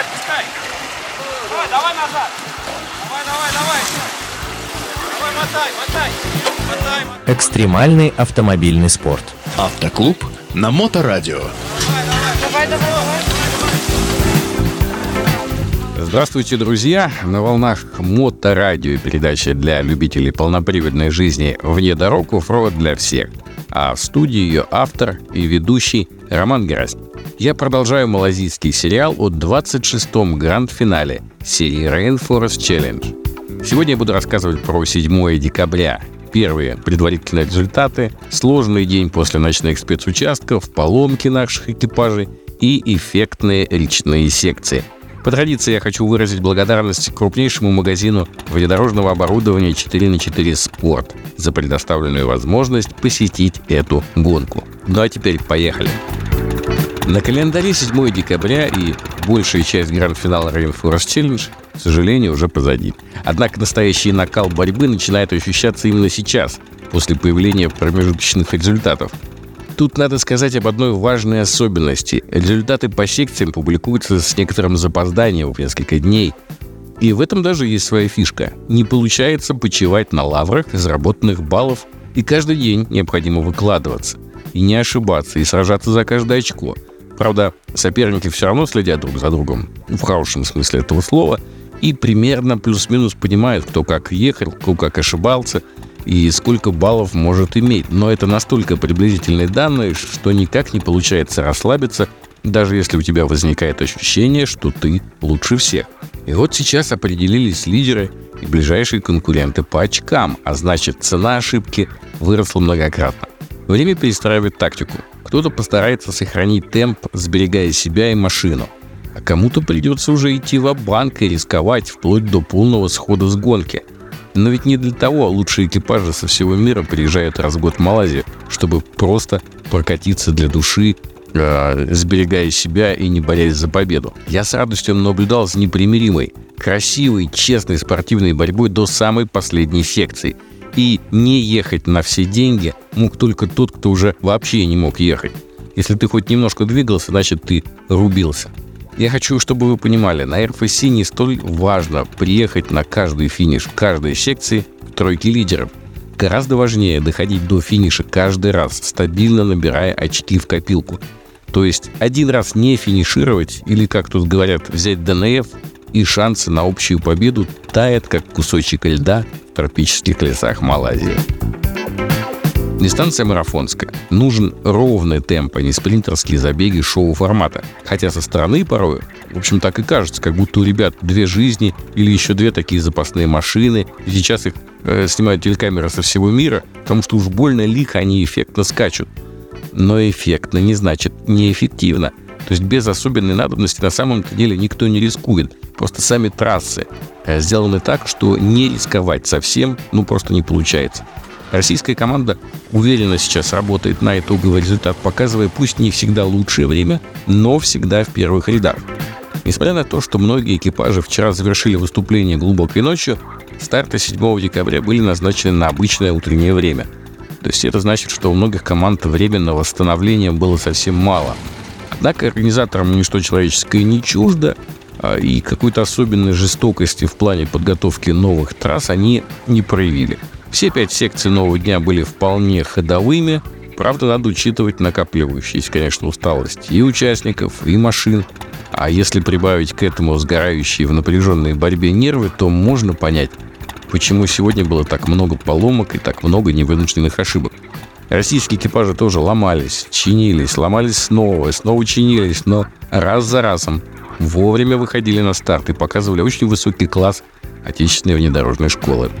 отпускай. Давай, давай назад. Давай, давай, давай. Давай, мотай, мотай. Мотай, мотай. Экстремальный автомобильный спорт. Автоклуб на Моторадио. Давай, давай, давай. Здравствуйте, друзья! На волнах Моторадио передача для любителей полноприводной жизни «Вне дорог оффроуд для всех». А в студии ее автор и ведущий Роман Гераснев. Я продолжаю малазийский сериал о 26-м гранд-финале серии Rainforest Challenge. Сегодня я буду рассказывать про 7 декабря, первые предварительные результаты, сложный день после ночных спецучастков, поломки наших экипажей и эффектные речные секции – по традиции я хочу выразить благодарность крупнейшему магазину внедорожного оборудования 4 на 4 Спорт за предоставленную возможность посетить эту гонку. Ну а теперь поехали. На календаре 7 декабря и большая часть гранд-финала Rainforest Challenge, к сожалению, уже позади. Однако настоящий накал борьбы начинает ощущаться именно сейчас, после появления промежуточных результатов – Тут надо сказать об одной важной особенности. Результаты по секциям публикуются с некоторым запозданием в несколько дней. И в этом даже есть своя фишка. Не получается почивать на лаврах заработанных баллов, и каждый день необходимо выкладываться. И не ошибаться, и сражаться за каждое очко. Правда, соперники все равно следят друг за другом, в хорошем смысле этого слова, и примерно плюс-минус понимают, кто как ехал, кто как ошибался – и сколько баллов может иметь. Но это настолько приблизительные данные, что никак не получается расслабиться, даже если у тебя возникает ощущение, что ты лучше всех. И вот сейчас определились лидеры и ближайшие конкуренты по очкам, а значит цена ошибки выросла многократно. Время перестраивать тактику. Кто-то постарается сохранить темп, сберегая себя и машину. А кому-то придется уже идти в банк и рисковать вплоть до полного схода с гонки – но ведь не для того лучшие экипажи со всего мира приезжают раз в год в Малайзию, чтобы просто прокатиться для души, э, сберегая себя и не борясь за победу. Я с радостью наблюдал за непримиримой, красивой, честной спортивной борьбой до самой последней секции. И не ехать на все деньги мог только тот, кто уже вообще не мог ехать. Если ты хоть немножко двигался, значит ты рубился. Я хочу, чтобы вы понимали, на РФС не столь важно приехать на каждый финиш каждой секции в тройке лидеров. Гораздо важнее доходить до финиша каждый раз, стабильно набирая очки в копилку. То есть один раз не финишировать, или, как тут говорят, взять ДНФ, и шансы на общую победу тают, как кусочек льда в тропических лесах Малайзии. Дистанция марафонская. Нужен ровный темп, а не спринтерские забеги шоу-формата. Хотя со стороны порой, в общем, так и кажется, как будто у ребят две жизни или еще две такие запасные машины. И сейчас их э, снимают телекамеры со всего мира, потому что уж больно лихо они эффектно скачут. Но эффектно не значит неэффективно. То есть без особенной надобности на самом деле никто не рискует. Просто сами трассы э, сделаны так, что не рисковать совсем, ну, просто не получается. Российская команда уверенно сейчас работает на итоговый результат, показывая пусть не всегда лучшее время, но всегда в первых рядах. Несмотря на то, что многие экипажи вчера завершили выступление глубокой ночью, старты 7 декабря были назначены на обычное утреннее время. То есть это значит, что у многих команд временного восстановления было совсем мало. Однако организаторам ничто человеческое не чуждо, а, и какой-то особенной жестокости в плане подготовки новых трасс они не проявили – все пять секций нового дня были вполне ходовыми, правда, надо учитывать накапливающуюся, конечно, усталость и участников, и машин. А если прибавить к этому сгорающие в напряженной борьбе нервы, то можно понять, почему сегодня было так много поломок и так много невынужденных ошибок. Российские экипажи тоже ломались, чинились, ломались снова, снова чинились, но раз за разом вовремя выходили на старт и показывали очень высокий класс отечественной внедорожной школы.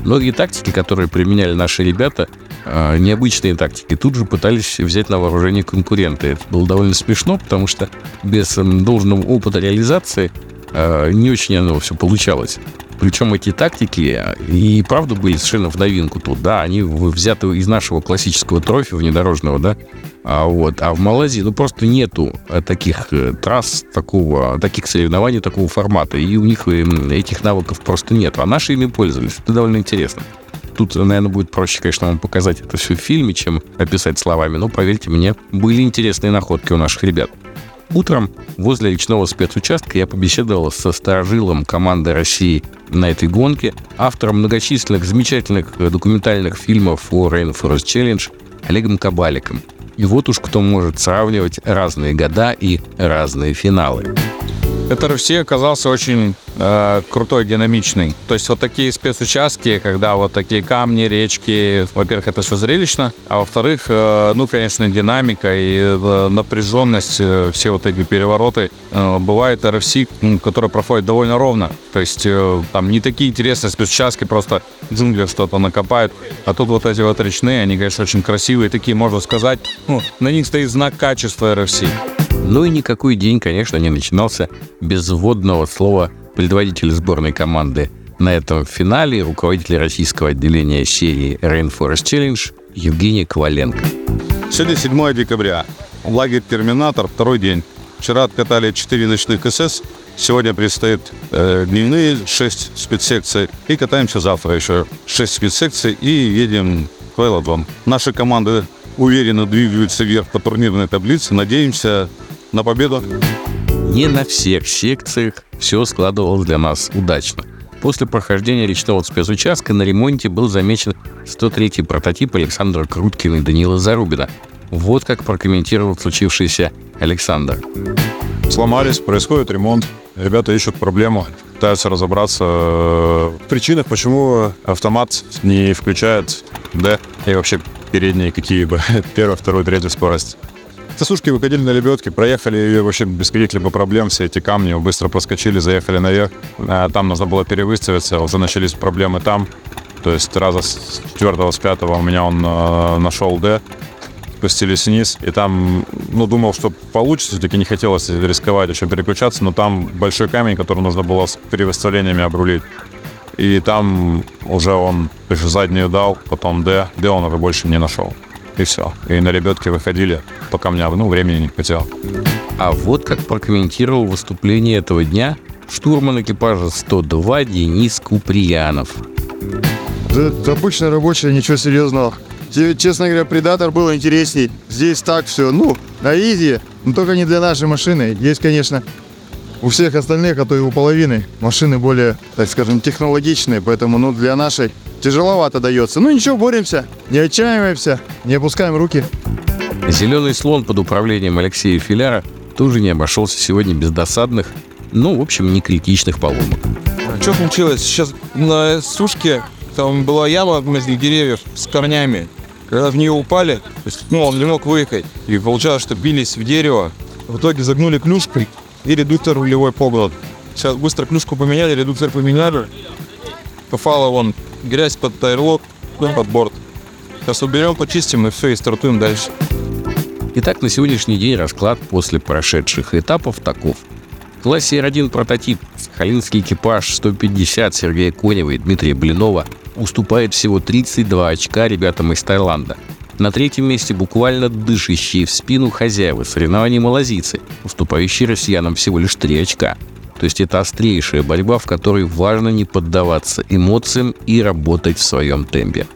Многие тактики, которые применяли наши ребята, а, необычные тактики, тут же пытались взять на вооружение конкуренты. Это было довольно смешно, потому что без должного опыта реализации не очень оно все получалось. Причем эти тактики а, и правда были совершенно в новинку тут, да, они взяты из нашего классического трофи внедорожного, да, а вот, а в Малайзии, ну, просто нету э, таких э, трасс, такого, таких соревнований, такого формата, и у них эм, этих навыков просто нет, а наши ими пользовались, это довольно интересно. Тут, наверное, будет проще, конечно, вам показать это все в фильме, чем описать словами, но, поверьте мне, были интересные находки у наших ребят. Утром возле речного спецучастка я побеседовал со сторожилом команды России на этой гонке, автором многочисленных замечательных документальных фильмов о Rainforest Challenge Олегом Кабаликом. И вот уж кто может сравнивать разные года и разные финалы. Россия оказался очень э, крутой, динамичный. То есть вот такие спецучастки, когда вот такие камни, речки, во-первых, это все зрелищно, а во-вторых, э, ну, конечно, динамика и э, напряженность, э, все вот эти перевороты. Э, бывает RFC, который проходит довольно ровно. То есть э, там не такие интересные спецучастки, просто джунгли что-то накопают. А тут вот эти вот речные, они, конечно, очень красивые, такие, можно сказать, ну, на них стоит знак качества RFC. Ну и никакой день, конечно, не начинался без вводного слова предводителя сборной команды на этом финале, руководитель российского отделения серии Rainforest Challenge Евгений Коваленко. Сегодня 7 декабря. Лагерь «Терминатор», второй день. Вчера откатали 4 ночных СС, сегодня предстоит э, дневные 6 спецсекций. И катаемся завтра еще 6 спецсекций и едем в Велодон. Наши команды уверенно двигаются вверх по турнирной таблице. Надеемся на победу. Не на всех секциях все складывалось для нас удачно. После прохождения речного спецучастка на ремонте был замечен 103-й прототип Александра Круткина и Данила Зарубина. Вот как прокомментировал случившееся Александр. Сломались, происходит ремонт. Ребята ищут проблему, пытаются разобраться в причинах, почему автомат не включает D и вообще передние какие бы, первую, вторую, третью скорость. Сосушки выходили на лебедке, проехали ее вообще без каких-либо проблем, все эти камни быстро проскочили, заехали наверх. А там нужно было перевыставиться, уже начались проблемы там. То есть раза с четвертого, с пятого у меня он э, нашел D, спустились вниз, и там, ну, думал, что получится, все-таки не хотелось рисковать, еще переключаться, но там большой камень, который нужно было с перевыставлениями обрулить. И там уже он еще заднюю дал, потом D, D он уже больше не нашел и все. И на лебедке выходили, пока мне ну, времени не хватило. А вот как прокомментировал выступление этого дня штурман экипажа 102 Денис Куприянов. Да, это обычно рабочая, ничего серьезного. Честно говоря, Предатор был интересней. Здесь так все, ну, на изи, но только не для нашей машины. Есть, конечно, у всех остальных, а то и у половины, машины более, так скажем, технологичные, поэтому, ну, для нашей тяжеловато дается. Ну ничего, боремся, не отчаиваемся, не опускаем руки. Зеленый слон под управлением Алексея Филяра тоже не обошелся сегодня без досадных, ну, в общем, не критичных поломок. Что случилось? Сейчас на сушке там была яма между деревьев с корнями. Когда в нее упали, то есть, ну, он не мог выехать. И получалось, что бились в дерево. В итоге загнули клюшкой и редуктор рулевой поглот. Сейчас быстро клюшку поменяли, редуктор поменяли. Попала вон грязь под тайрлок, под борт. Сейчас уберем, почистим и все, и стартуем дальше. Итак, на сегодняшний день расклад после прошедших этапов таков. В классе R1 прототип Сахалинский экипаж 150 Сергея Конева и Дмитрия Блинова уступает всего 32 очка ребятам из Таиланда. На третьем месте буквально дышащие в спину хозяева соревнований малазийцы, уступающие россиянам всего лишь 3 очка. То есть это острейшая борьба, в которой важно не поддаваться эмоциям и работать в своем темпе.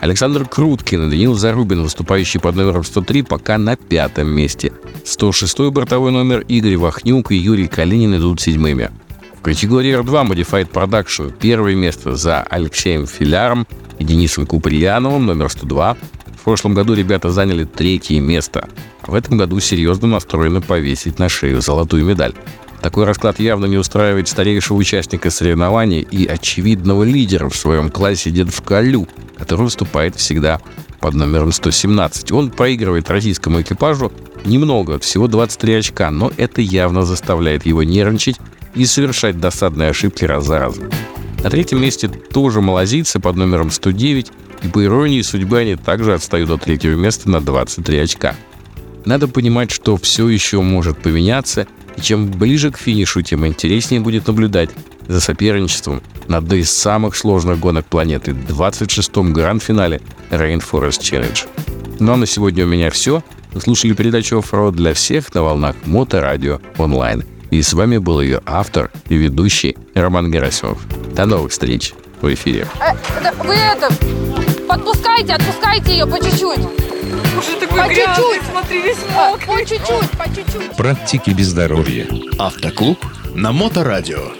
Александр Круткин и Данил Зарубин, выступающий под номером 103, пока на пятом месте. 106-й бортовой номер Игорь Вахнюк и Юрий Калинин идут седьмыми. В категории R2 Modified Production первое место за Алексеем Филяром и Денисом Куприяновым, номер 102. В прошлом году ребята заняли третье место. В этом году серьезно настроены повесить на шею золотую медаль. Такой расклад явно не устраивает старейшего участника соревнований и очевидного лидера в своем классе дедушка Лю, который выступает всегда под номером 117. Он проигрывает российскому экипажу немного, всего 23 очка, но это явно заставляет его нервничать и совершать досадные ошибки раз за разом. На третьем месте тоже малазийцы под номером 109, и по иронии судьбы они также отстают от третьего места на 23 очка. Надо понимать, что все еще может поменяться – и чем ближе к финишу, тем интереснее будет наблюдать за соперничеством на одной из самых сложных гонок планеты – 26-м гранд-финале Rainforest Challenge. Ну а на сегодня у меня все. Вы слушали передачу «Оффроуд для всех» на волнах Моторадио онлайн. И с вами был ее автор и ведущий Роман Герасимов. До новых встреч в эфире. Э, вы это, подпускайте, отпускайте ее по чуть-чуть. Уже такой По грязный, чуть-чуть. смотри, весь А, мокрый. По чуть-чуть, по чуть-чуть. Практики без здоровья. Автоклуб на Моторадио.